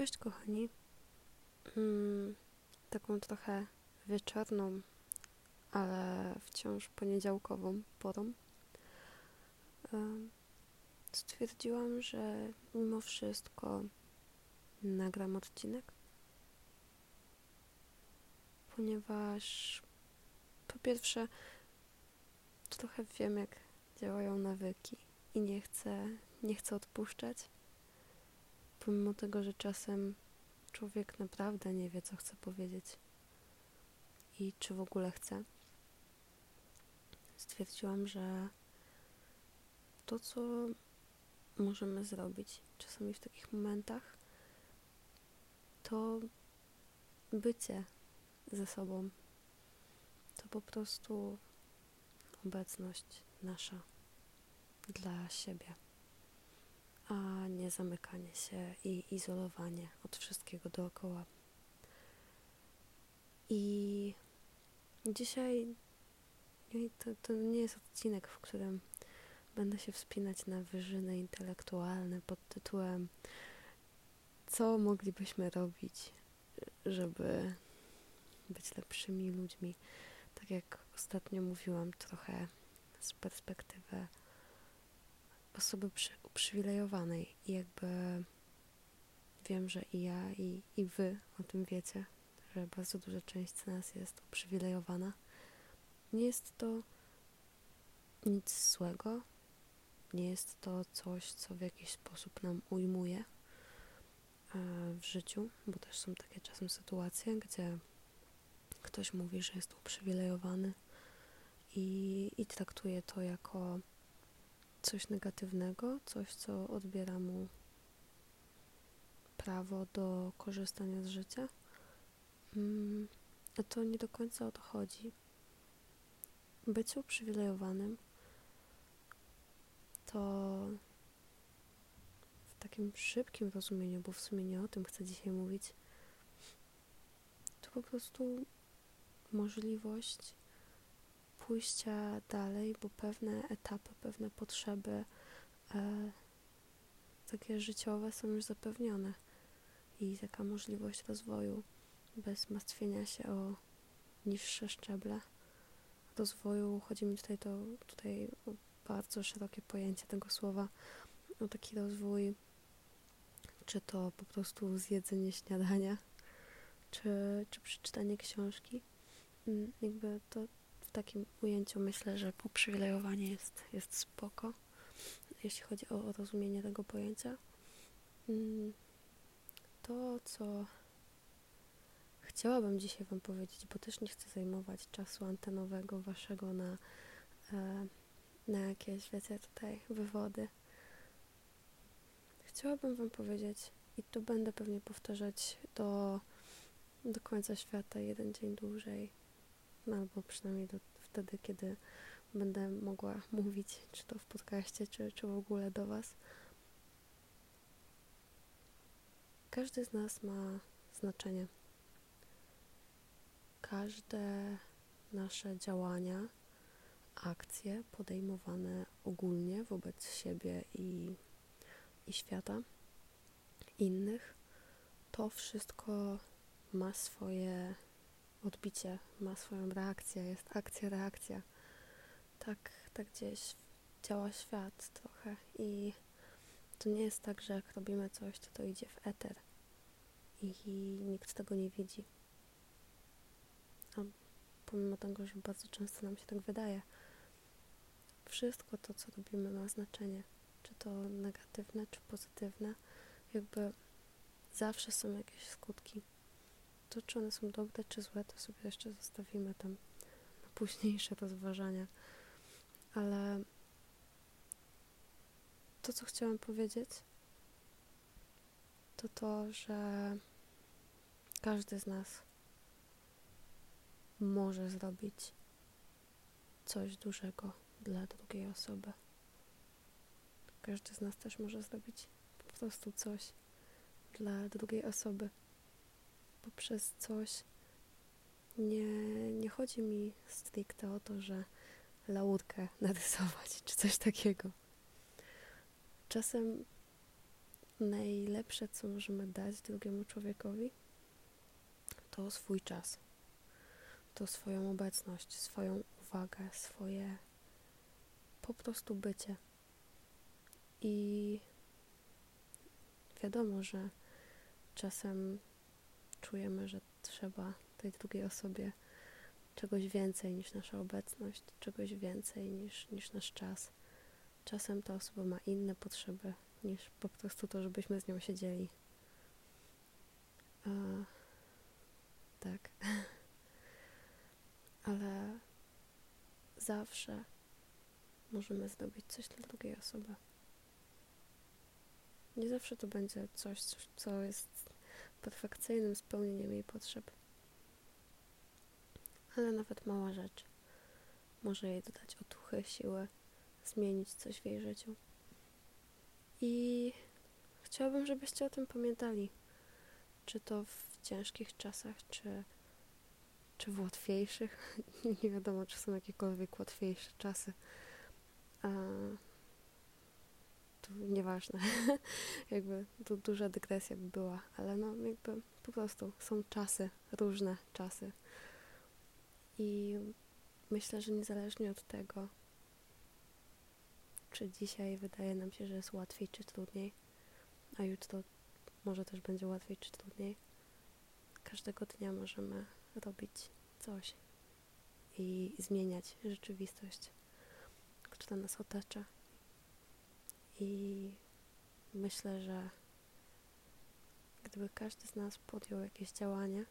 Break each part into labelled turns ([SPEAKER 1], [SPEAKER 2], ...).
[SPEAKER 1] Cześć kochani. Mm, taką trochę wieczorną, ale wciąż poniedziałkową porą stwierdziłam, że mimo wszystko nagram odcinek, ponieważ po pierwsze trochę wiem jak działają nawyki i nie chcę, nie chcę odpuszczać pomimo tego, że czasem człowiek naprawdę nie wie, co chce powiedzieć i czy w ogóle chce, stwierdziłam, że to, co możemy zrobić czasami w takich momentach, to bycie ze sobą. To po prostu obecność nasza dla siebie a nie zamykanie się i izolowanie od wszystkiego dookoła. I dzisiaj to, to nie jest odcinek, w którym będę się wspinać na wyżyny intelektualne pod tytułem co moglibyśmy robić, żeby być lepszymi ludźmi. Tak jak ostatnio mówiłam, trochę z perspektywy osoby przy, uprzywilejowanej i jakby wiem, że i ja, i, i wy o tym wiecie, że bardzo duża część z nas jest uprzywilejowana. Nie jest to nic złego, nie jest to coś, co w jakiś sposób nam ujmuje e, w życiu, bo też są takie czasem sytuacje, gdzie ktoś mówi, że jest uprzywilejowany i, i traktuje to jako coś negatywnego, coś, co odbiera mu prawo do korzystania z życia. Mm, a to nie do końca o to chodzi. Bycie uprzywilejowanym to w takim szybkim rozumieniu, bo w sumie nie o tym chcę dzisiaj mówić, to po prostu możliwość pójścia dalej, bo pewne etapy, pewne potrzeby e, takie życiowe są już zapewnione i taka możliwość rozwoju bez martwienia się o niższe szczeble rozwoju. Chodzi mi tutaj, to, tutaj o bardzo szerokie pojęcie tego słowa, o taki rozwój, czy to po prostu zjedzenie śniadania, czy, czy przeczytanie książki. Mm, jakby to, w takim ujęciu myślę, że uprzywilejowanie jest, jest spoko, jeśli chodzi o rozumienie tego pojęcia. Mm, to, co chciałabym dzisiaj Wam powiedzieć, bo też nie chcę zajmować czasu antenowego Waszego na, e, na jakieś, wiecie, tutaj wywody. Chciałabym Wam powiedzieć, i to będę pewnie powtarzać do, do końca świata, jeden dzień dłużej, albo przynajmniej do wtedy, kiedy będę mogła mówić, czy to w podcaście, czy, czy w ogóle do Was. Każdy z nas ma znaczenie. Każde nasze działania, akcje podejmowane ogólnie wobec siebie i, i świata, innych, to wszystko ma swoje odbicie, ma swoją reakcję, jest akcja, reakcja. Tak, tak gdzieś działa świat trochę i to nie jest tak, że jak robimy coś, to to idzie w eter i, nikt tego nie widzi. A pomimo tego, że bardzo często nam się tak wydaje, wszystko to, co robimy, ma znaczenie. Czy to negatywne, czy pozytywne, jakby zawsze są jakieś skutki to, czy one są dobre, czy złe, to sobie jeszcze zostawimy tam na późniejsze rozważania. Ale to, co chciałam powiedzieć, to to, że każdy z nas może zrobić coś dużego dla drugiej osoby. Każdy z nas też może zrobić po prostu coś dla drugiej osoby poprzez coś. Nie, nie chodzi mi stricte o to, że laurkę narysować czy coś takiego. Czasem najlepsze, co możemy dać drugiemu człowiekowi, to swój czas, to swoją obecność, swoją uwagę, swoje po prostu bycie. I wiadomo, że czasem czujemy, że trzeba tej drugiej osobie czegoś więcej niż nasza obecność, czegoś więcej niż, niż nasz czas. Czasem ta osoba ma inne potrzeby niż po prostu to, żebyśmy z nią siedzieli. A, tak. Ale zawsze możemy zrobić coś dla drugiej osoby. Nie zawsze to będzie coś, co jest perfekcyjnym spełnieniem jej potrzeb. Ale nawet mała rzecz może jej dodać otuchy, siłę, zmienić coś w jej życiu. I chciałabym, żebyście o tym pamiętali. Czy to w ciężkich czasach, czy, czy w łatwiejszych. Nie wiadomo, czy są jakiekolwiek łatwiejsze czasy. A, nieważne. jakby tu duża dygresja by była, ale no jakby po prostu są czasy, różne czasy. I myślę, że niezależnie od tego, czy dzisiaj wydaje nam się, że jest łatwiej czy trudniej, a jutro może też będzie łatwiej czy trudniej, każdego dnia możemy robić coś i zmieniać rzeczywistość, która nas otacza. I myślę, że gdyby każdy z nas podjął jakieś działanie,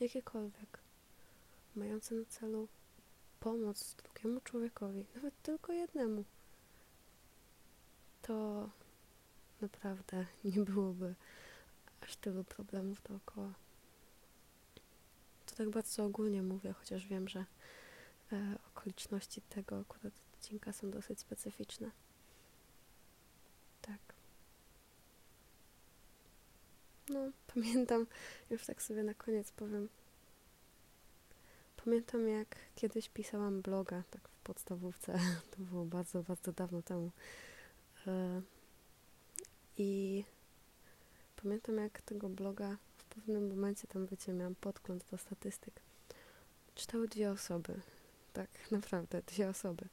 [SPEAKER 1] jakiekolwiek, mające na celu pomoc drugiemu człowiekowi, nawet tylko jednemu, to naprawdę nie byłoby aż tylu problemów dookoła. To tak bardzo ogólnie mówię, chociaż wiem, że e, okoliczności tego akurat odcinka są dosyć specyficzne. Tak. No, pamiętam, już tak sobie na koniec powiem. Pamiętam, jak kiedyś pisałam bloga, tak w podstawówce. To było bardzo, bardzo dawno temu. E, I pamiętam, jak tego bloga w pewnym momencie tam, wiecie, miałam podgląd do statystyk. Czytały dwie osoby. Tak, naprawdę, dwie osoby.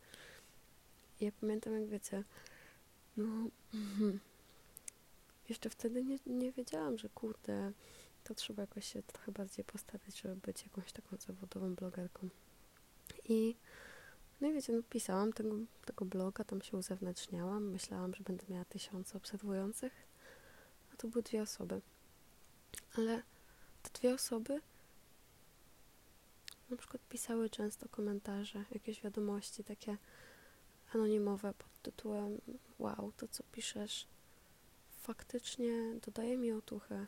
[SPEAKER 1] I ja pamiętam, jak wiecie, no, mhm. Jeszcze wtedy nie, nie wiedziałam, że kurde, to trzeba jakoś się trochę bardziej postarać, żeby być jakąś taką zawodową blogerką. I no i wiecie, no pisałam tego, tego bloga, tam się uzewnętrzniałam, myślałam, że będę miała tysiące obserwujących, a to były dwie osoby. Ale te dwie osoby na przykład pisały często komentarze, jakieś wiadomości takie anonimowe pod tytułem Wow, to co piszesz faktycznie dodaje mi otuchę,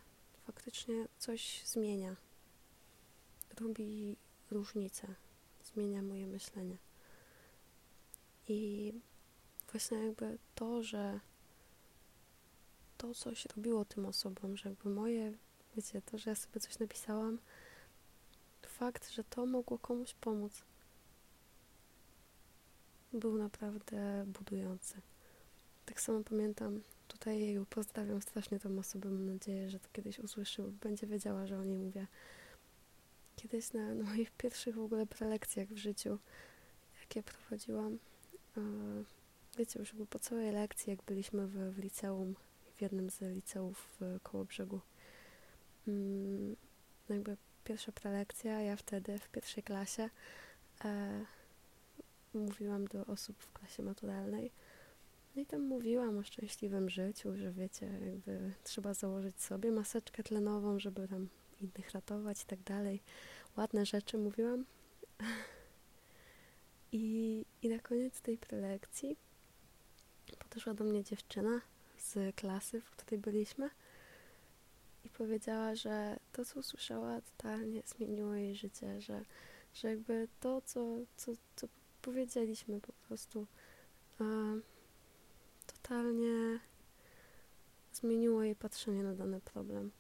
[SPEAKER 1] faktycznie coś zmienia, robi różnicę, zmienia moje myślenie. I właśnie jakby to, że to coś robiło tym osobom, że jakby moje, wiecie, to, że ja sobie coś napisałam, fakt, że to mogło komuś pomóc, był naprawdę budujący. Tak samo pamiętam, tutaj jej pozdrawiam strasznie tą osobę, mam nadzieję, że to kiedyś usłyszy, będzie wiedziała, że o niej mówię. Kiedyś na, na moich pierwszych w ogóle prelekcjach w życiu, jakie prowadziłam, wiecie, już po całej lekcji, jak byliśmy w, w liceum, w jednym z liceów w Kołobrzegu, mm, no jakby pierwsza prelekcja, ja wtedy w pierwszej klasie e, mówiłam do osób w klasie maturalnej. No i tam mówiłam o szczęśliwym życiu, że wiecie, jakby trzeba założyć sobie maseczkę tlenową, żeby tam innych ratować i tak dalej. Ładne rzeczy mówiłam. I, I na koniec tej prelekcji podeszła do mnie dziewczyna z klasy, w której byliśmy i powiedziała, że to, co usłyszała, totalnie zmieniło jej życie, że, że jakby to, co, co, co powiedzieliśmy po prostu, totalnie zmieniło jej patrzenie na dany problem.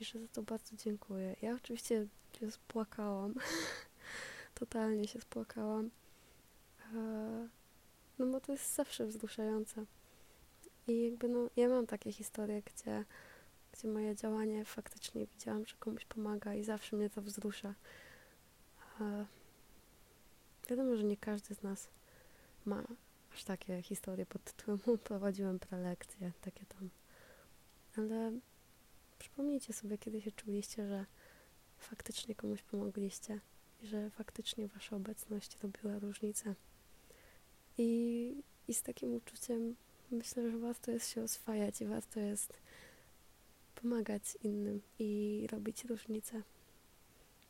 [SPEAKER 1] I że za to bardzo dziękuję. Ja oczywiście się spłakałam. totalnie się spłakałam. no bo to jest zawsze wzruszające. I jakby no, ja mam takie historie, gdzie, gdzie moje działanie faktycznie widziałam, że komuś pomaga i zawsze mnie to wzrusza. A wiadomo, że nie każdy z nas ma aż takie historie pod tytułem prowadziłem prelekcje, takie tam. Ale przypomnijcie sobie, kiedy się czuliście, że faktycznie komuś pomogliście i że faktycznie wasza obecność robiła różnicę. I, i z takim uczuciem myślę, że warto jest się oswajać i warto jest pomagać innym i robić różnicę.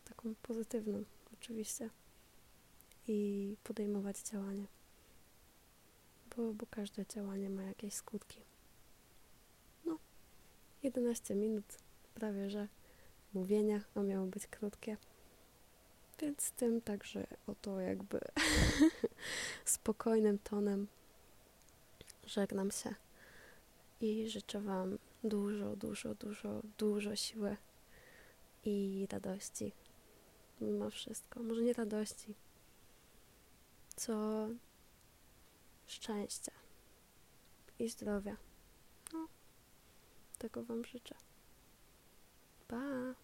[SPEAKER 1] Taką pozytywną, oczywiście. I podejmować działanie. Bo, bo każde działanie ma jakieś skutki. No, 11 minut, prawie że mówienia, a miało być krótkie. Więc tym także oto jakby spokojnym tonem żegnam się i życzę Wam dużo, dużo, dużo, dużo siły i radości. Mimo wszystko. Może nie radości, co szczęścia i zdrowia. No, tego Wam życzę. Pa!